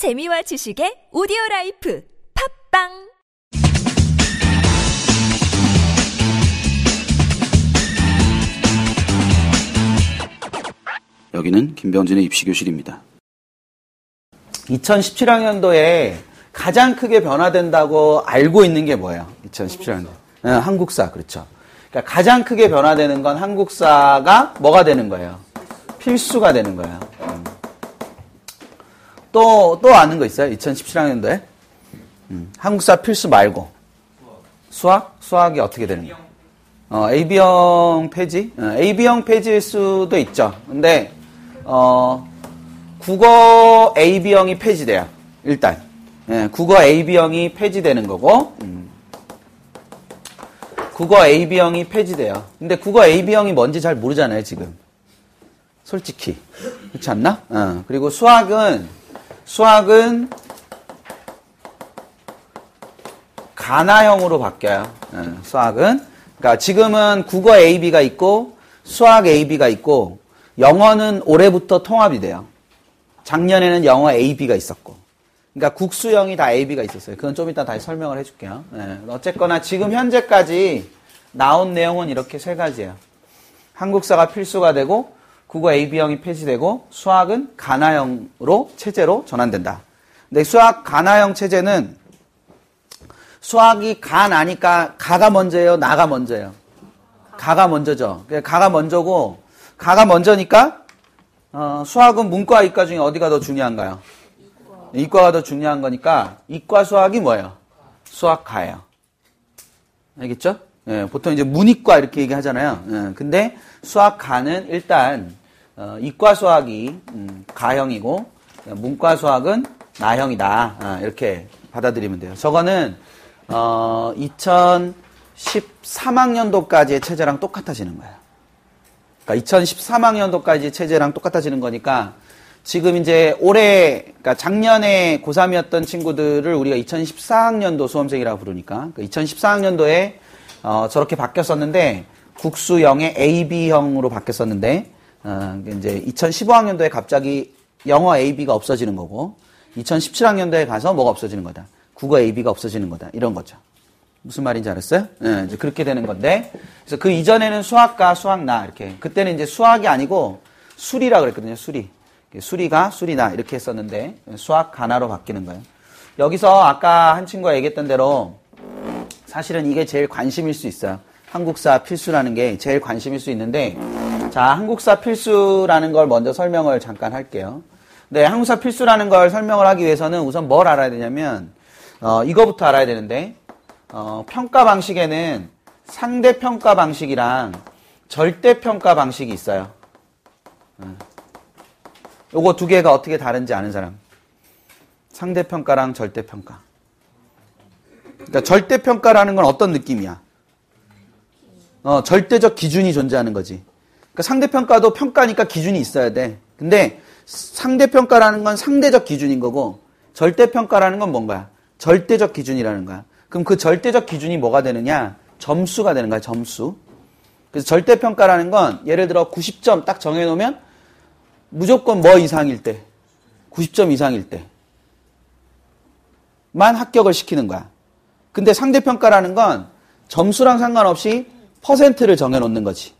재미와 지식의 오디오 라이프 팟빵 여기는 김병진의 입시교실입니다. 2017학년도에 가장 크게 변화된다고 알고 있는 게 뭐예요? 2017학년도. 네, 한국사, 그렇죠. 그러니까 가장 크게 변화되는 건 한국사가 뭐가 되는 거예요? 필수가 되는 거예요. 음. 또, 또 아는 거 있어요? 2017학년도에? 음, 한국사 필수 말고. 수학? 수학이 어떻게 되는 거예요? 어, AB형 폐지? 어, AB형 폐지일 수도 있죠. 근데, 어, 국어 AB형이 폐지돼요. 일단. 예, 국어 AB형이 폐지되는 거고, 음. 국어 AB형이 폐지돼요. 근데 국어 AB형이 뭔지 잘 모르잖아요, 지금. 솔직히. 그렇지 않나? 어. 그리고 수학은, 수학은 가나형으로 바뀌어요. 어, 수학은. 그러니까 지금은 국어 AB가 있고, 수학 AB가 있고, 영어는 올해부터 통합이 돼요. 작년에는 영어 AB가 있었고. 그러니까 국수형이 다 AB가 있었어요. 그건 좀 이따 다시 설명을 해줄게요. 네. 어쨌거나 지금 현재까지 나온 내용은 이렇게 세 가지예요. 한국사가 필수가 되고 국어 AB형이 폐지되고 수학은 가나형으로 체제로 전환된다. 근데 수학 가나형 체제는 수학이 가 나니까 가가 먼저예요, 나가 먼저예요. 가가 먼저죠. 가가 먼저고 가가 먼저니까 어, 수학은 문과, 이과 중에 어디가 더 중요한가요? 이과. 가더 중요한 거니까 이과 수학이 뭐예요? 수학가예요. 알겠죠? 예, 보통 이제 문이과 이렇게 얘기하잖아요. 예, 근데 수학가는 일단 어, 이과 수학이 음, 가형이고 문과 수학은 나형이다. 아, 이렇게 받아들이면 돼요. 저거는 어, 2013학년도까지의 체제랑 똑같아지는 거예요. 그러니까 2013학년도까지 체제랑 똑같아지는 거니까 지금 이제 올해, 그러니까 작년에 고3이었던 친구들을 우리가 2014학년도 수험생이라고 부르니까 그 2014학년도에 어, 저렇게 바뀌었었는데 국수형의 AB형으로 바뀌었었는데 어, 이제 2015학년도에 갑자기 영어 AB가 없어지는 거고 2017학년도에 가서 뭐가 없어지는 거다. 국어 AB가 없어지는 거다. 이런 거죠. 무슨 말인지 알았어요? 네, 이제 그렇게 되는 건데 그래서 그 이전에는 수학과 수학나 이렇게 그때는 이제 수학이 아니고 수리라 그랬거든요. 수리. 수리가 수리나 이렇게 했었는데 수학 가나로 바뀌는 거예요. 여기서 아까 한 친구가 얘기했던 대로 사실은 이게 제일 관심일 수 있어요. 한국사 필수라는 게 제일 관심일 수 있는데 자 한국사 필수라는 걸 먼저 설명을 잠깐 할게요. 네, 한국사 필수라는 걸 설명을 하기 위해서는 우선 뭘 알아야 되냐면 어, 이거부터 알아야 되는데 어, 평가 방식에는 상대 평가 방식이랑 절대 평가 방식이 있어요. 어. 요거 두 개가 어떻게 다른지 아는 사람. 상대 평가랑 절대 평가. 그러니까 절대 평가라는 건 어떤 느낌이야? 어, 절대적 기준이 존재하는 거지. 그러니까 상대평가도 평가니까 기준이 있어야 돼. 근데 상대평가라는 건 상대적 기준인 거고, 절대평가라는 건 뭔가야? 절대적 기준이라는 거야. 그럼 그 절대적 기준이 뭐가 되느냐? 점수가 되는 거야, 점수. 그래서 절대평가라는 건 예를 들어 90점 딱 정해놓으면 무조건 뭐 이상일 때, 90점 이상일 때만 합격을 시키는 거야. 근데 상대평가라는 건 점수랑 상관없이 퍼센트를 정해놓는 거지.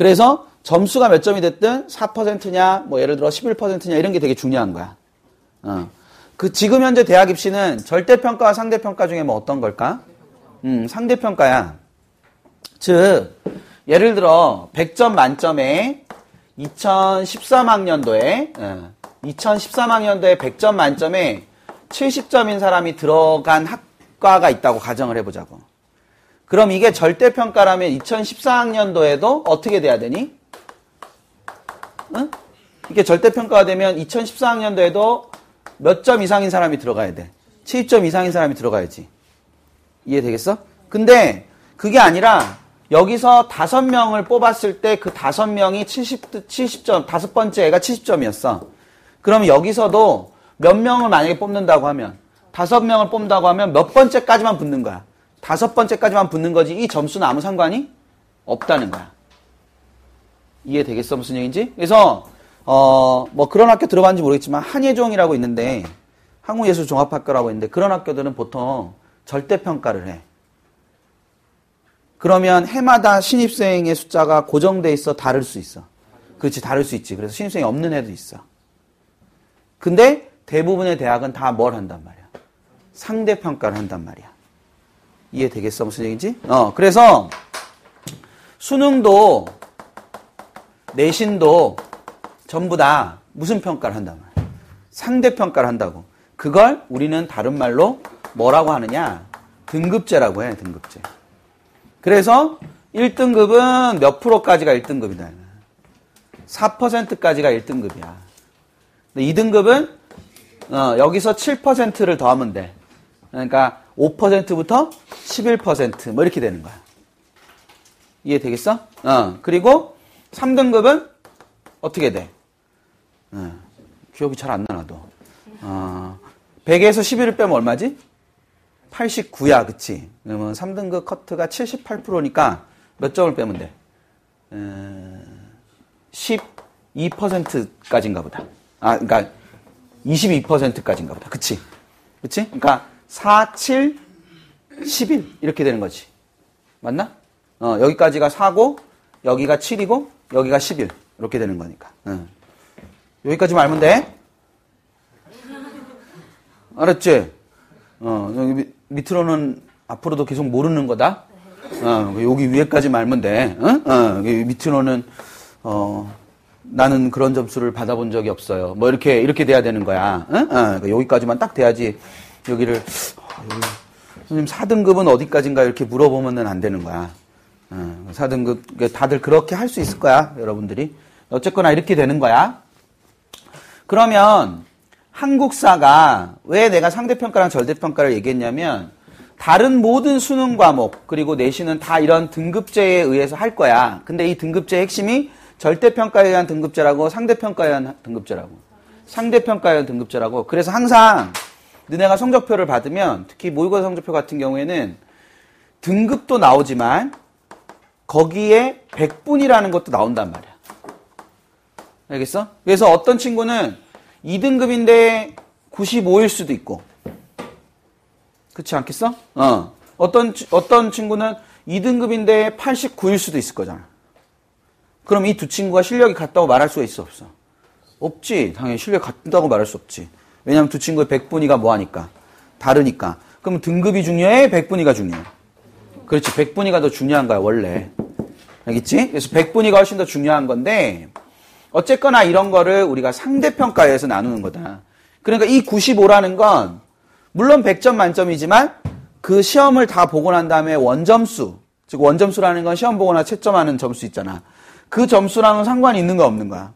그래서 점수가 몇 점이 됐든 4%냐, 뭐 예를 들어 11%냐 이런 게 되게 중요한 거야. 어. 그 지금 현재 대학 입시는 절대평가와 상대평가 중에 뭐 어떤 걸까? 음, 상대평가야. 즉, 예를 들어 100점 만점에 2013학년도에 2013학년도에 100점 만점에 70점인 사람이 들어간 학과가 있다고 가정을 해보자고. 그럼 이게 절대평가라면 2014학년도에도 어떻게 돼야 되니? 응? 이게 절대평가가 되면 2014학년도에도 몇 점 이상인 사람이 들어가야 돼. 70점 이상인 사람이 들어가야지. 이해되겠어? 근데 그게 아니라 여기서 다섯 명을 뽑았을 때 그 다섯 명이 70, 70점, 다섯 번째 애가 70점이었어. 그럼 여기서도 몇 명을 만약에 뽑는다고 하면, 다섯 명을 뽑는다고 하면 몇 번째까지만 붙는 거야. 다섯 번째까지만 붙는 거지 이 점수는 아무 상관이 없다는 거야. 이해되겠어? 무슨 얘기인지? 그래서, 어, 뭐 그런 학교 들어봤는지 모르겠지만 한예종이라고 있는데 한국예술종합학교라고 있는데 그런 학교들은 보통 절대평가를 해. 그러면 해마다 신입생의 숫자가 고정돼 있어 다를 수 있어. 그렇지 다를 수 있지. 그래서 신입생이 없는 애도 있어. 근데 대부분의 대학은 다 뭘 한단 말이야. 상대평가를 한단 말이야. 이해되겠어? 무슨 얘기인지? 어, 그래서 수능도 내신도 전부 다 무슨 평가를 한단 말이야. 상대 평가를 한다고. 그걸 우리는 다른 말로 뭐라고 하느냐? 등급제라고 해, 등급제. 그래서 1등급은 몇 프로까지가 1등급이다. 4%까지가 1등급이야. 2등급은 어, 여기서 7%를 더하면 돼. 그러니까 5%부터 11%뭐 이렇게 되는 거야. 이해되겠어? 어, 그리고 3등급은 어떻게 돼? 어, 기억이 잘 안 나나도. 어, 100에서 11을 빼면 얼마지? 89야, 그치? 그러면 3등급 커트가 78%니까 몇 점을 빼면 돼? 어, 12%까지인가 보다. 아, 그러니까 22%까지인가 보다. 그치? 그치? 그러니까 4, 7, 11 이렇게 되는 거지. 맞나? 어, 여기까지가 4고 여기가 7이고 여기가 11 이렇게 되는 거니까. 어. 여기까지만 알면 돼. 알았지? 어, 여기 밑으로는 앞으로도 계속 모르는 거다. 어, 여기 위에까지만 알면 돼. 어? 어, 밑으로는 어, 나는 그런 점수를 받아본 적이 없어요. 뭐 이렇게 이렇게 돼야 되는 거야. 어? 어, 여기까지만 딱 돼야지 여기를 어, 여기, 선생님 4등급은 어디까지인가 이렇게 물어보면은 안 되는 거야. 어, 4등급 다들 그렇게 할 수 있을 거야, 여러분들이. 어쨌거나 이렇게 되는 거야. 그러면 한국사가 왜 내가 상대평가랑 절대평가를 얘기했냐면 다른 모든 수능 과목 그리고 내신은 다 이런 등급제에 의해서 할 거야. 근데 이 등급제의 핵심이 절대평가에 의한 등급제라고 상대평가에 의한 등급제라고. 상대평가에 의한 등급제라고. 그래서 항상 너네가 성적표를 받으면 특히 모의고사 성적표 같은 경우에는 등급도 나오지만 거기에 100분이라는 것도 나온단 말이야. 알겠어? 그래서 어떤 친구는 2등급인데 95일 수도 있고. 그렇지 않겠어? 어. 어떤 어떤 친구는 2등급인데 89일 수도 있을 거잖아. 그럼 이 두 친구가 실력이 같다고 말할 수가 있어 없어? 없지. 당연히 실력이 같다고 말할 수 없지. 왜냐하면 두 친구의 100분위가 뭐하니까? 다르니까. 그럼 등급이 중요해? 100분위가 중요해? 그렇지. 100분위가 더 중요한 거야, 원래. 알겠지? 그래서 100분위가 훨씬 더 중요한 건데, 어쨌거나 이런 거를 우리가 상대평가에서 나누는 거다. 그러니까 이 95라는 건, 물론 100점 만점이지만, 그 시험을 다 보고 난 다음에 원점수, 즉 원점수라는 건 시험 보거나 채점하는 점수 있잖아. 그 점수랑은 상관이 있는 거 없는 거야.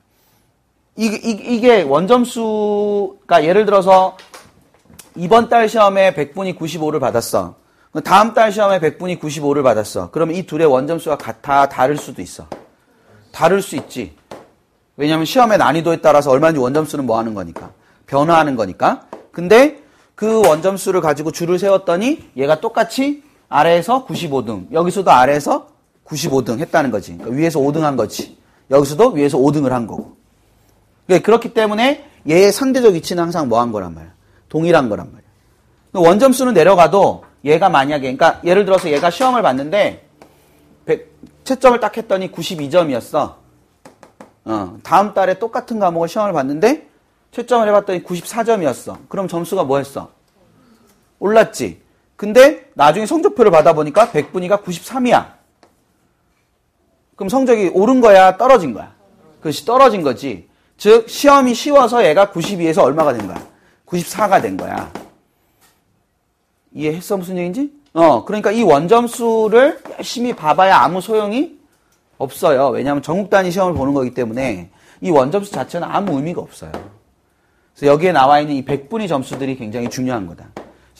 이, 이, 이 게 원점수가 예를 들어서 이번 달 시험에 100분이 95를 받았어. 다음 달 시험에 100분이 95를 받았어. 그러면 이 둘의 원점수가 같아 다를 수도 있어. 다를 수 있지. 왜냐하면 시험의 난이도에 따라서 얼마인지 원점수는 뭐 하는 거니까. 변화하는 거니까. 근데 그 원점수를 가지고 줄을 세웠더니 얘가 똑같이 아래에서 95등, 여기서도 아래에서 95등 했다는 거지. 그러니까 위에서 5등 한 거지. 여기서도 위에서 5등을 한 거고. 그러니까 그렇기 때문에 얘의 상대적 위치는 항상 뭐한 거란 말이야. 동일한 거란 말이야. 원점수는 내려가도 얘가 만약에, 그러니까 예를 들어서 얘가 시험을 봤는데 100, 채점을 딱 했더니 92점이었어. 어, 다음 달에 똑같은 과목을 시험을 봤는데 채점을 해봤더니 94점이었어. 그럼 점수가 뭐 했어? 올랐지. 근데 나중에 성적표를 받아보니까 100분위가 93이야. 그럼 성적이 오른 거야? 떨어진 거야? 그것이 떨어진 거지. 즉, 시험이 쉬워서 얘가 92에서 얼마가 된 거야? 94가 된 거야. 이해했어? 무슨 얘기인지? 어, 그러니까 이 원점수를 열심히 봐봐야 아무 소용이 없어요. 왜냐하면 전국 단위 시험을 보는 거기 때문에 이 원점수 자체는 아무 의미가 없어요. 그래서 여기에 나와 있는 이 100분위 점수들이 굉장히 중요한 거다.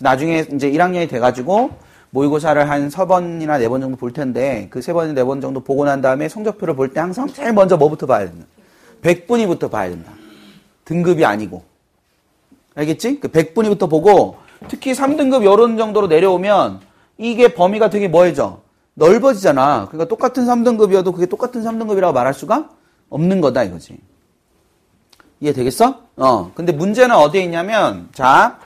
나중에 이제 1학년이 돼가지고 모의고사를 한 세 번이나 네 번 정도 볼 텐데 그 세 번이나 네 번 정도 보고 난 다음에 성적표를 볼 때 항상 제일 먼저 뭐부터 봐야 된다. 100분위부터 봐야 된다. 등급이 아니고. 알겠지? 그 100분위부터 보고 특히 3등급 요런 정도로 내려오면 이게 범위가 되게 뭐해져? 넓어지잖아. 그러니까 똑같은 3등급이어도 그게 똑같은 3등급이라고 말할 수가 없는 거다 이거지. 이해되겠어? 어. 근데 문제는 어디에 있냐면, 자,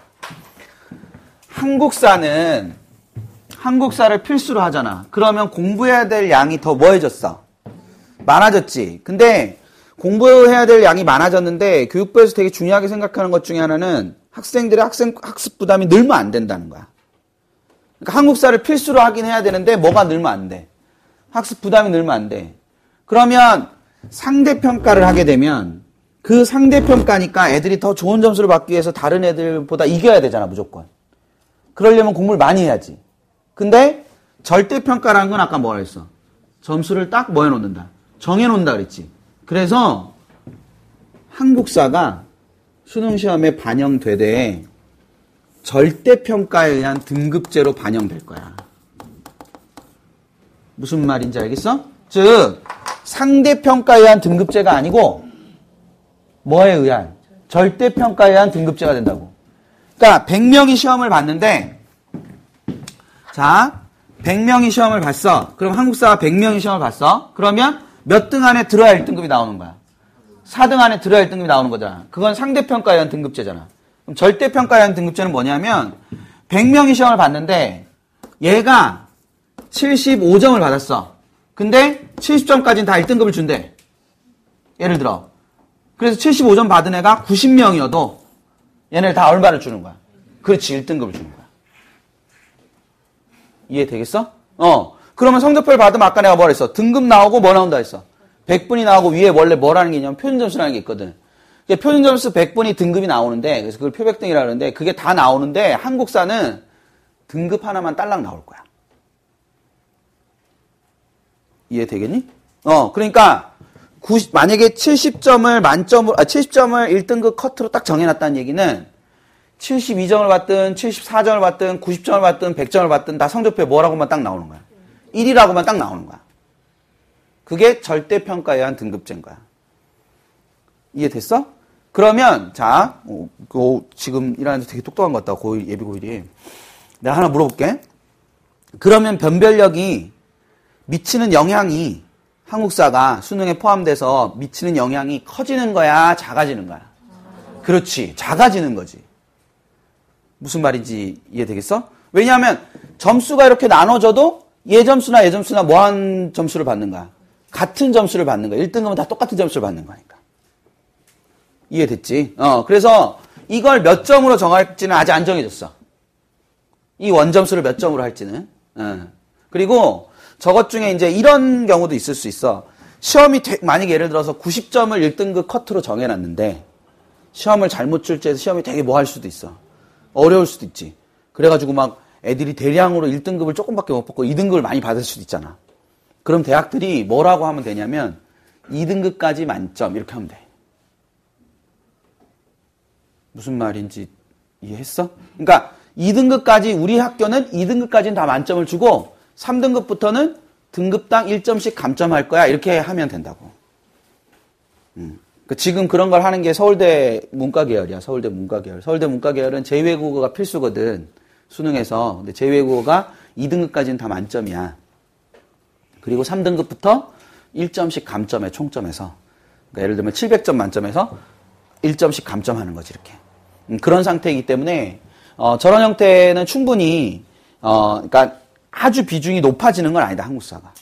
한국사는 한국사를 필수로 하잖아. 그러면 공부해야 될 양이 더 뭐해졌어? 많아졌지. 근데 공부해야 될 양이 많아졌는데 교육부에서 되게 중요하게 생각하는 것 중에 하나는 학생들의 학생 학습 부담이 늘면 안 된다는 거야. 그러니까 한국사를 필수로 하긴 해야 되는데 뭐가 늘면 안 돼. 학습 부담이 늘면 안 돼. 그러면 상대 평가를 하게 되면 그 상대 평가니까 애들이 더 좋은 점수를 받기 위해서 다른 애들보다 이겨야 되잖아, 무조건. 그러려면 공부를 많이 해야지. 근데 절대 평가라는 건 아까 뭐라 했어? 점수를 딱 뭐 해놓는다. 정해놓는다 그랬지. 그래서 한국사가 수능 시험에 반영되되 절대 평가에 의한 등급제로 반영될 거야. 무슨 말인지 알겠어? 즉 상대 평가에 의한 등급제가 아니고 뭐에 의한 절대 평가에 의한 등급제가 된다고. 그러니까 100명이 시험을 봤는데 자, 100명이 시험을 봤어. 그럼 한국사가 100명이 시험을 봤어. 그러면 몇 등 안에 들어야 1등급이 나오는 거야. 4등 안에 들어야 1등급이 나오는 거잖아. 그건 상대평가에 의한 등급제잖아. 그럼 절대평가에 의한 등급제는 뭐냐면 100명이 시험을 봤는데 얘가 75점을 받았어. 근데 70점까지는 다 1등급을 준대. 예를 들어. 그래서 75점 받은 애가 90명이어도 얘네를 다 얼마를 주는 거야? 그렇지, 1등급을 주는 거야. 이해 되겠어? 어. 그러면 성적표를 받으면 아까 내가 뭐라 했어? 등급 나오고 뭐 나온다 했어? 100분이 나오고 위에 원래 뭐라는 게 있냐면 표준점수라는 게 있거든. 표준점수 100분이 등급이 나오는데 그래서 그걸 표백등이라 그러는데 그게 다 나오는데 한국사는 등급 하나만 딸랑 나올 거야. 이해되겠니? 어, 그러니까 90, 만약에 70점을 만점으로 아 70점을 1등급 커트로 딱 정해놨다는 얘기는 72점을 받든 74점을 받든 90점을 받든 100점을 받든 다 성적표에 뭐라고만 딱 나오는 거야. 1이라고만 딱 나오는 거야. 그게 절대평가에 의한 등급제인 거야. 이해됐어? 그러면 자, 어, 그 지금 일하는데 되게 똑똑한 것 같다. 고1 예비 고1이. 내가 하나 물어볼게. 그러면 변별력이 미치는 영향이 한국사가 수능에 포함돼서 미치는 영향이 커지는 거야, 작아지는 거야? 그렇지, 작아지는 거지. 무슨 말인지 이해되겠어? 왜냐하면 점수가 이렇게 나눠져도 얘 점수나 얘 점수나 뭐한 점수를 받는 거야? 같은 점수를 받는 거야. 1등급은 다 똑같은 점수를 받는 거니까. 이해됐지? 어, 그래서 이걸 몇 점으로 정할지는 아직 안 정해졌어. 이 원점수를 몇 점으로 할지는. 어. 그리고 저것 중에 이제 이런 경우도 있을 수 있어. 시험이 되, 만약에 예를 들어서 90점을 1등급 커트로 정해놨는데 시험을 잘못 출제해서 시험이 되게 뭐 할 수도 있어. 어려울 수도 있지. 그래가지고 막 애들이 대량으로 1등급을 조금밖에 못 받고 2등급을 많이 받을 수도 있잖아. 그럼 대학들이 뭐라고 하면 되냐면 2등급까지 만점 이렇게 하면 돼. 무슨 말인지 이해했어? 그러니까 2등급까지 우리 학교는 2등급까지는 다 만점을 주고 3등급부터는 등급당 1점씩 감점할 거야. 이렇게 하면 된다고. 음. 그 지금 그런 걸 하는 게 서울대 문과 계열이야. 서울대 문과 계열. 서울대 문과 계열은 제2외국어가 필수거든. 수능에서. 근데 제2외국어가 2등급까지는 다 만점이야. 그리고 3등급부터 1점씩 감점해, 총점에서. 그러니까 예를 들면 700점 만점에서 1점씩 감점하는 거지, 이렇게. 음, 그런 상태이기 때문에, 어, 저런 형태는 충분히, 어, 그러니까 아주 비중이 높아지는 건 아니다, 한국사가.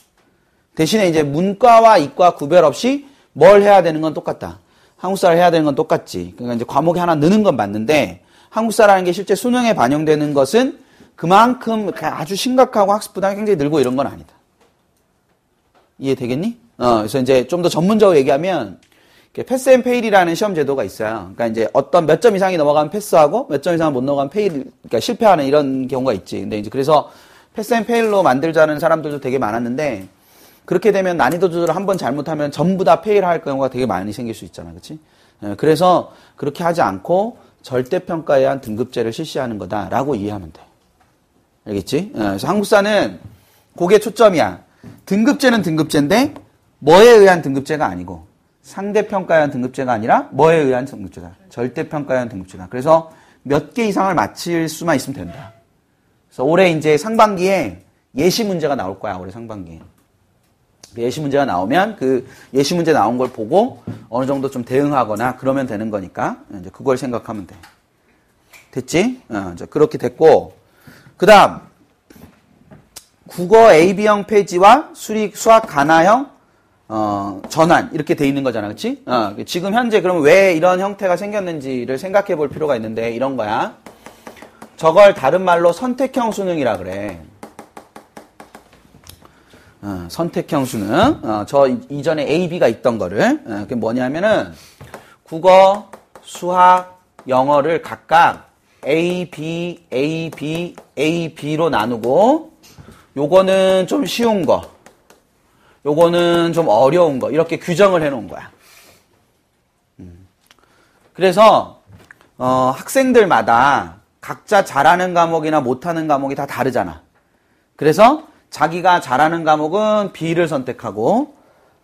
대신에 이제 문과와 이과 구별 없이 뭘 해야 되는 건 똑같다. 한국사를 해야 되는 건 똑같지. 그러니까 이제 과목이 하나 느는 건 맞는데 한국사라는 게 실제 수능에 반영되는 것은 그만큼 아주 심각하고 학습 부담이 굉장히 늘고 이런 건 아니다. 이해되겠니? 어, 그래서 이제 좀 더 전문적으로 얘기하면 pass and fail이라는 시험 제도가 있어요. 그러니까 이제 어떤 몇 점 이상이 넘어가면 패스하고 몇 점 이상 못 넘어가면 fail, 그러니까 실패하는 이런 경우가 있지. 근데 이제 그래서 pass and fail로 만들자는 사람들도 되게 많았는데 그렇게 되면 난이도 조절을 한 번 잘못하면 전부 다 fail할 경우가 되게 많이 생길 수 있잖아. 그렇지? 그래서 그렇게 하지 않고 절대 평가에 의한 등급제를 실시하는 거다라고 이해하면 돼. 알겠지? 예, 그래서 한국사는 그게 초점이야. 등급제는 등급제인데 뭐에 의한 등급제가 아니고 상대 평가에 의한 등급제가 아니라 뭐에 의한 등급제다. 절대 평가에 의한 등급제다. 그래서 몇 개 이상을 맞힐 수만 있으면 된다. 그래서 올해 이제 상반기에 예시 문제가 나올 거야. 올해 상반기에. 예시 문제가 나오면 그 예시 문제 나온 걸 보고 어느 정도 좀 대응하거나 그러면 되는 거니까 이제 그걸 생각하면 돼. 됐지? 어, 이제 그렇게 됐고 그다음 국어 AB형 폐지와 수리 수학 가나형 어, 전환 이렇게 돼 있는 거잖아, 그렇지? 어, 지금 현재 그러면 왜 이런 형태가 생겼는지를 생각해 볼 필요가 있는데 이런 거야. 저걸 다른 말로 선택형 수능이라 그래. 어, 선택형 수능. 어, 저 이전에 A, B가 있던 거를 어, 그게 뭐냐면은 국어, 수학, 영어를 각각 A, B, A, B, A, B로 나누고 요거는 좀 쉬운 거, 요거는 좀 어려운 거 이렇게 규정을 해 놓은 거야. 음. 그래서 어, 학생들마다 각자 잘하는 과목이나 못하는 과목이 다 다르잖아. 그래서 자기가 잘하는 과목은 B를 선택하고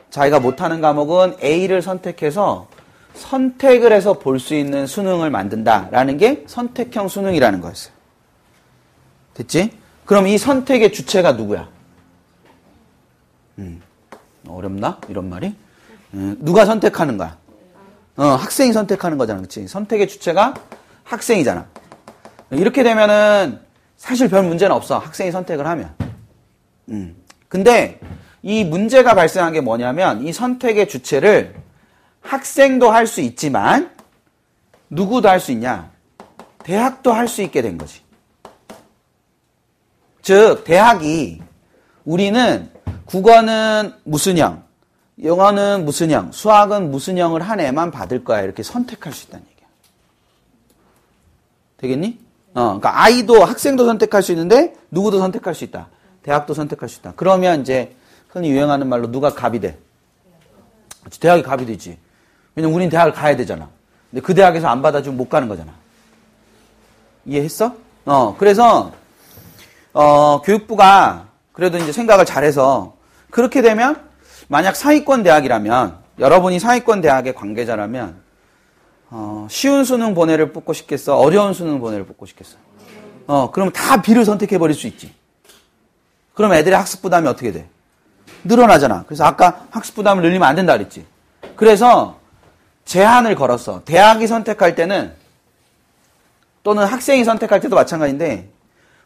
자기가 못하는 과목은 A를 선택해서 선택을 해서 볼 수 있는 수능을 만든다라는 게 선택형 수능이라는 거였어요. 됐지? 그럼 이 선택의 주체가 누구야? 음, 어렵나? 이런 말이? 음, 누가 선택하는 거야? 어, 학생이 선택하는 거잖아. 그치? 선택의 주체가 학생이잖아. 이렇게 되면은 사실 별 문제는 없어. 학생이 선택을 하면. 음. 근데 이 문제가 발생한 게 뭐냐면 이 선택의 주체를 학생도 할 수 있지만 누구도 할 수 있냐? 대학도 할 수 있게 된 거지. 즉, 대학이 우리는 국어는 무슨 형, 영어는 무슨 형, 수학은 무슨 형을 한 애만 받을 거야. 이렇게 선택할 수 있다는 얘기야. 되겠니? 어, 그러니까 아이도 학생도 선택할 수 있는데 누구도 선택할 수 있다. 대학도 선택할 수 있다. 그러면 이제 흔히 유행하는 말로 누가 갑이 돼? 대학이 갑이 되지. 왜냐면 우린 대학을 가야 되잖아. 근데 그 대학에서 안 받아주면 못 가는 거잖아. 이해했어? 어, 그래서 어, 교육부가 그래도 이제 생각을 잘해서 그렇게 되면 만약 상위권 대학이라면 여러분이 상위권 대학의 관계자라면 어, 쉬운 수능 본해를 뽑고 싶겠어? 어려운 수능 본해를 뽑고 싶겠어? 어, 그럼 다 B를 선택해 버릴 수 있지. 그럼 애들의 학습 부담이 어떻게 돼? 늘어나잖아. 그래서 아까 학습 부담을 늘리면 안 된다 그랬지. 그래서 제한을 걸었어. 대학이 선택할 때는 또는 학생이 선택할 때도 마찬가지인데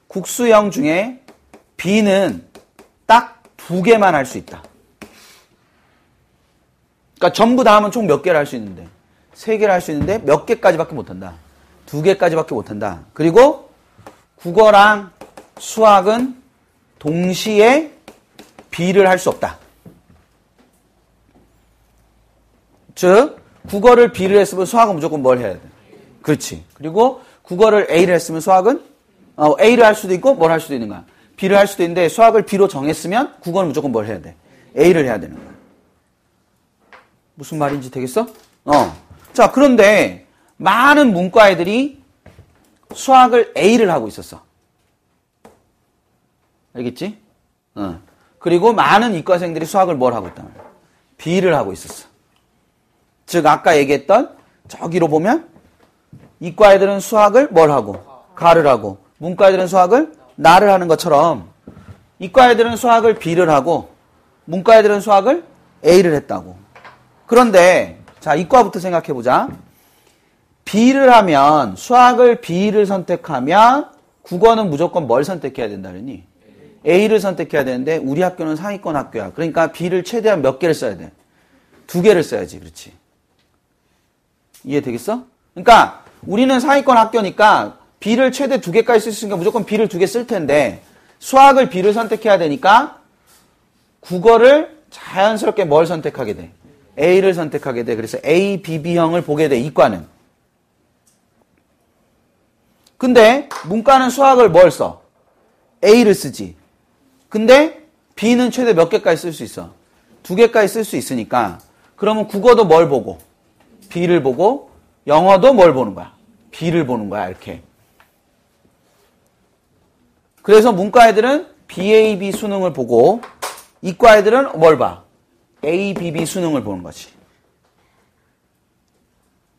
국수형 중에 B는 딱 두 개만 할 수 있다. 그러니까 전부 다 하면 총 몇 개를 할 수 있는데 세 개를 할 수 있는데 몇 개까지밖에 못 한다. 두 개까지밖에 못 한다. 그리고 국어랑 수학은 동시에 B를 할 수 없다. 즉 국어를 B를 했으면 수학은 무조건 뭘 해야 돼? 그렇지. 그리고 국어를 A를 했으면 수학은 어, A를 할 수도 있고 뭘 할 수도 있는 거야. B를 할 수도 있는데 수학을 B로 정했으면 국어는 무조건 뭘 해야 돼? A를 해야 되는 거야. 무슨 말인지 되겠어? 어. 자, 그런데 많은 문과 애들이 수학을 A를 하고 있었어. 알겠지? 어. 그리고 많은 이과생들이 수학을 뭘 하고 있단 말이야? B를 하고 있었어. 즉, 아까 얘기했던 저기로 보면 이과 애들은 수학을 뭘 하고? 가를 하고. 문과 애들은 수학을 나를 하는 것처럼 이과 애들은 수학을 B를 하고 문과 애들은 수학을 A를 했다고. 그런데 자, 이과부터 생각해 보자. B를 하면 수학을 B를 선택하면 국어는 무조건 뭘 선택해야 된다 그러니? A를 선택해야 되는데 우리 학교는 상위권 학교야. 그러니까 B를 최대한 몇 개를 써야 돼? 두 개를 써야지. 그렇지. 이해되겠어? 그러니까 우리는 상위권 학교니까 B를 최대 두 개까지 쓸 수 있으니까 무조건 B를 두 개 쓸 텐데 수학을 B를 선택해야 되니까 국어를 자연스럽게 뭘 선택하게 돼? A를 선택하게 돼. 그래서 A, B, B형을 보게 돼. 이과는. 근데 문과는 수학을 뭘 써? A를 쓰지. 근데 B는 최대 몇 개까지 쓸 수 있어? 두 개까지 쓸 수 있으니까 그러면 국어도 뭘 보고? B를 보고 영어도 뭘 보는 거야? B를 보는 거야. 이렇게. 그래서 문과 애들은 BAB 수능을 보고 이과 애들은 뭘 봐? ABB 수능을 보는 거지.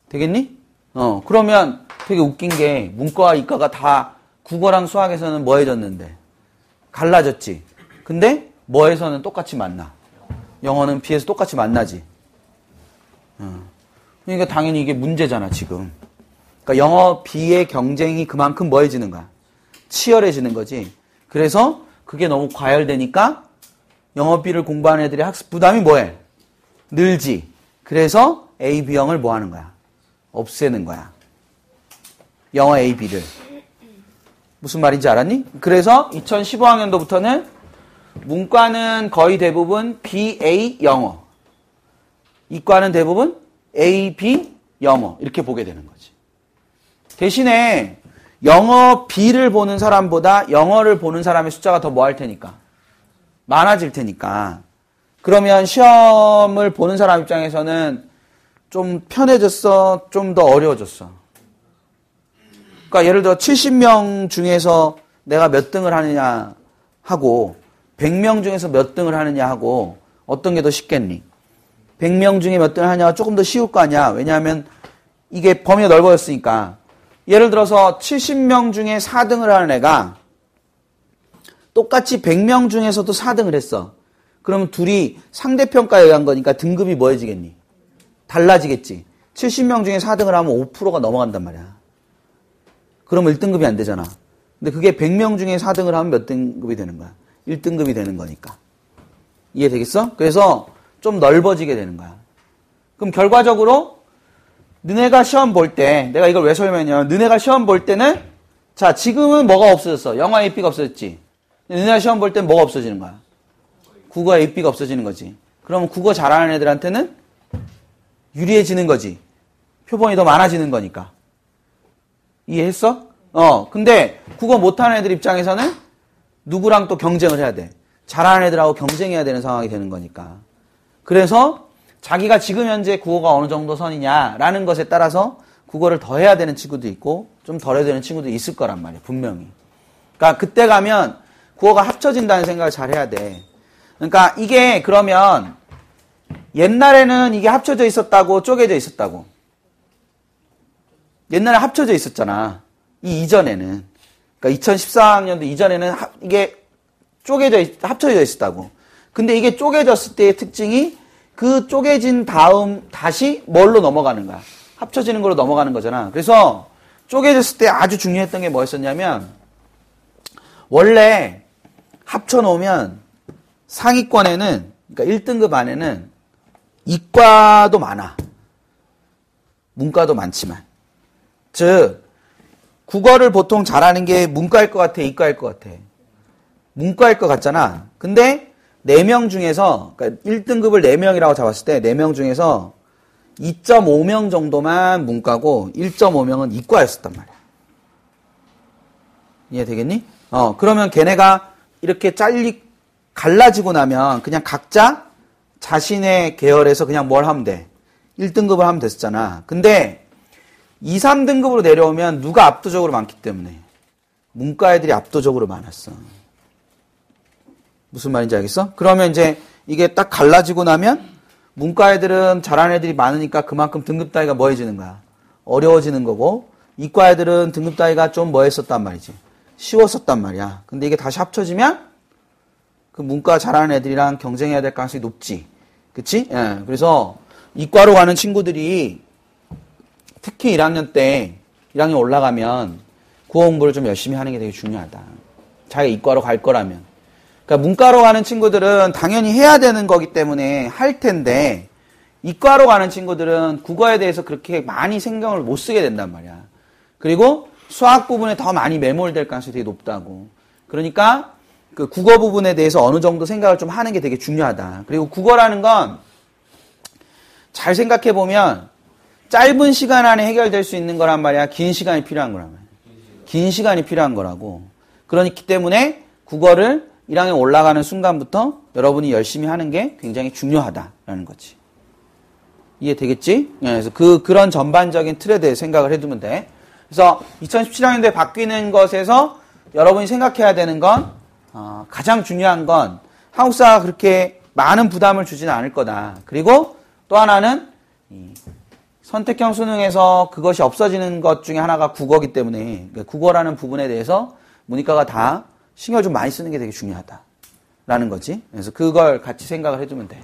되겠니? 어, 그러면 되게 웃긴 게 문과와 이과가 다 국어랑 수학에서는 뭐 해졌는데? 갈라졌지. 근데 뭐에서는 똑같이 만나? 영어는 B에서 똑같이 만나지. 어. 그러니까 당연히 이게 문제잖아, 지금. 그러니까 영어 B의 경쟁이 그만큼 뭐해지는 거야? 치열해지는 거지. 그래서 그게 너무 과열되니까 영어 B를 공부하는 애들의 학습 부담이 뭐해? 늘지. 그래서 A, B형을 뭐 하는 거야? 없애는 거야. 영어 A, B를. 무슨 말인지 알았니? 그래서 2015학년도부터는 문과는 거의 대부분 B, A, 영어. 이과는 대부분 A, B, 영어. 이렇게 보게 되는 거지. 대신에 영어 B를 보는 사람보다 영어를 보는 사람의 숫자가 더 뭐 할 테니까. 많아질 테니까. 그러면 시험을 보는 사람 입장에서는 좀 편해졌어? 좀 더 어려워졌어? 그러니까 예를 들어 70명 중에서 내가 몇 등을 하느냐 하고 100명 중에서 몇 등을 하느냐 하고 어떤 게 더 쉽겠니? 100명 중에 몇 등을 하냐가 조금 더 쉬울 거 아니야. 왜냐하면 이게 범위가 넓어졌으니까. 예를 들어서 70명 중에 4등을 하는 애가 똑같이 100명 중에서도 4등을 했어. 그러면 둘이 상대평가에 의한 거니까 등급이 뭐해지겠니? 달라지겠지. 70명 중에 4등을 하면 5%가 넘어간단 말이야. 그러면 1등급이 안 되잖아. 근데 그게 100명 중에 4등을 하면 몇 등급이 되는 거야? 1등급이 되는 거니까. 이해되겠어? 그래서 좀 넓어지게 되는 거야. 그럼 결과적으로 너네가 시험 볼 때, 내가 이걸 왜 설명했냐. 너네가 시험 볼 때는, 자, 지금은 뭐가 없어졌어? 영어 AP가 없어졌지? 너네가 시험 볼 때는 뭐가 없어지는 거야? 국어 AP가 없어지는 거지. 그러면 국어 잘하는 애들한테는 유리해지는 거지. 표본이 더 많아지는 거니까. 이해했어? 어, 근데 국어 못하는 애들 입장에서는 누구랑 또 경쟁을 해야 돼. 잘하는 애들하고 경쟁해야 되는 상황이 되는 거니까. 그래서 자기가 지금 현재 국어가 어느 정도 선이냐라는 것에 따라서 국어를 더 해야 되는 친구도 있고 좀 덜 해야 되는 친구도 있을 거란 말이야, 분명히. 그러니까 그때 가면 국어가 합쳐진다는 생각을 잘 해야 돼. 그러니까 이게 그러면 옛날에는 이게 합쳐져 있었다고 쪼개져 있었다고. 옛날에 합쳐져 있었잖아. 이 이전에는. 그러니까 2014학년도 이전에는 하, 이게 쪼개져, 있, 합쳐져 있었다고. 근데 이게 쪼개졌을 때의 특징이 그 쪼개진 다음 다시 뭘로 넘어가는 거야. 합쳐지는 걸로 넘어가는 거잖아. 그래서 쪼개졌을 때 아주 중요했던 게 뭐였었냐면 원래 합쳐 놓으면 상위권에는 그러니까 1등급 안에는 이과도 많아. 문과도 많지만. 즉 국어를 보통 잘하는 게 문과일 것 같아, 이과일 것 같아. 문과일 것 같잖아. 근데 4명 중에서 그러니까 1등급을 4명이라고 잡았을 때 4명 중에서 2.5명 정도만 문과고 1.5명은 이과였었단 말이야. 이해되겠니? 어, 그러면 걔네가 이렇게 잘리 갈라지고 나면 그냥 각자 자신의 계열에서 그냥 뭘 하면 돼. 1등급을 하면 됐었잖아. 근데 2, 3등급으로 내려오면 누가 압도적으로 많기 때문에 문과 애들이 압도적으로 많았어. 무슨 말인지 알겠어? 그러면 이제 이게 딱 갈라지고 나면 문과 애들은 잘하는 애들이 많으니까 그만큼 등급 따위가 뭐해지는 거야? 어려워지는 거고 이과 애들은 등급 따위가 좀 뭐했었단 말이지. 쉬웠었단 말이야. 근데 이게 다시 합쳐지면 그 문과 잘하는 애들이랑 경쟁해야 될 가능성이 높지. 그치? 예. 그래서 이과로 가는 친구들이 특히 1학년 때 1학년 올라가면 국어 공부를 좀 열심히 하는 게 되게 중요하다. 자기가 이과로 갈 거라면. 그러니까 문과로 가는 친구들은 당연히 해야 되는 거기 때문에 할 텐데 이과로 가는 친구들은 국어에 대해서 그렇게 많이 신경을 못 쓰게 된단 말이야. 그리고 수학 부분에 더 많이 매몰될 가능성이 되게 높다고. 그러니까 그 국어 부분에 대해서 어느 정도 생각을 좀 하는 게 되게 중요하다. 그리고 국어라는 건 잘 생각해 보면 짧은 시간 안에 해결될 수 있는 거란 말이야. 긴 시간이 필요한 거란 말이야. 긴 시간이 필요한 거라고. 그렇기 때문에 국어를 1학년 올라가는 순간부터 여러분이 열심히 하는 게 굉장히 중요하다라는 거지. 이해되겠지? 네, 그래서 그, 그런 전반적인 틀에 대해 생각을 해두면 돼. 그래서 2017학년도에 바뀌는 것에서 여러분이 생각해야 되는 건, 어, 가장 중요한 건 한국사가 그렇게 많은 부담을 주지는 않을 거다. 그리고 또 하나는 선택형 수능에서 그것이 없어지는 것 중에 하나가 국어기 때문에 그러니까 국어라는 부분에 대해서 문이과가 다 신경을 좀 많이 쓰는 게 되게 중요하다라는 거지. 그래서 그걸 같이 생각을 해두면 돼.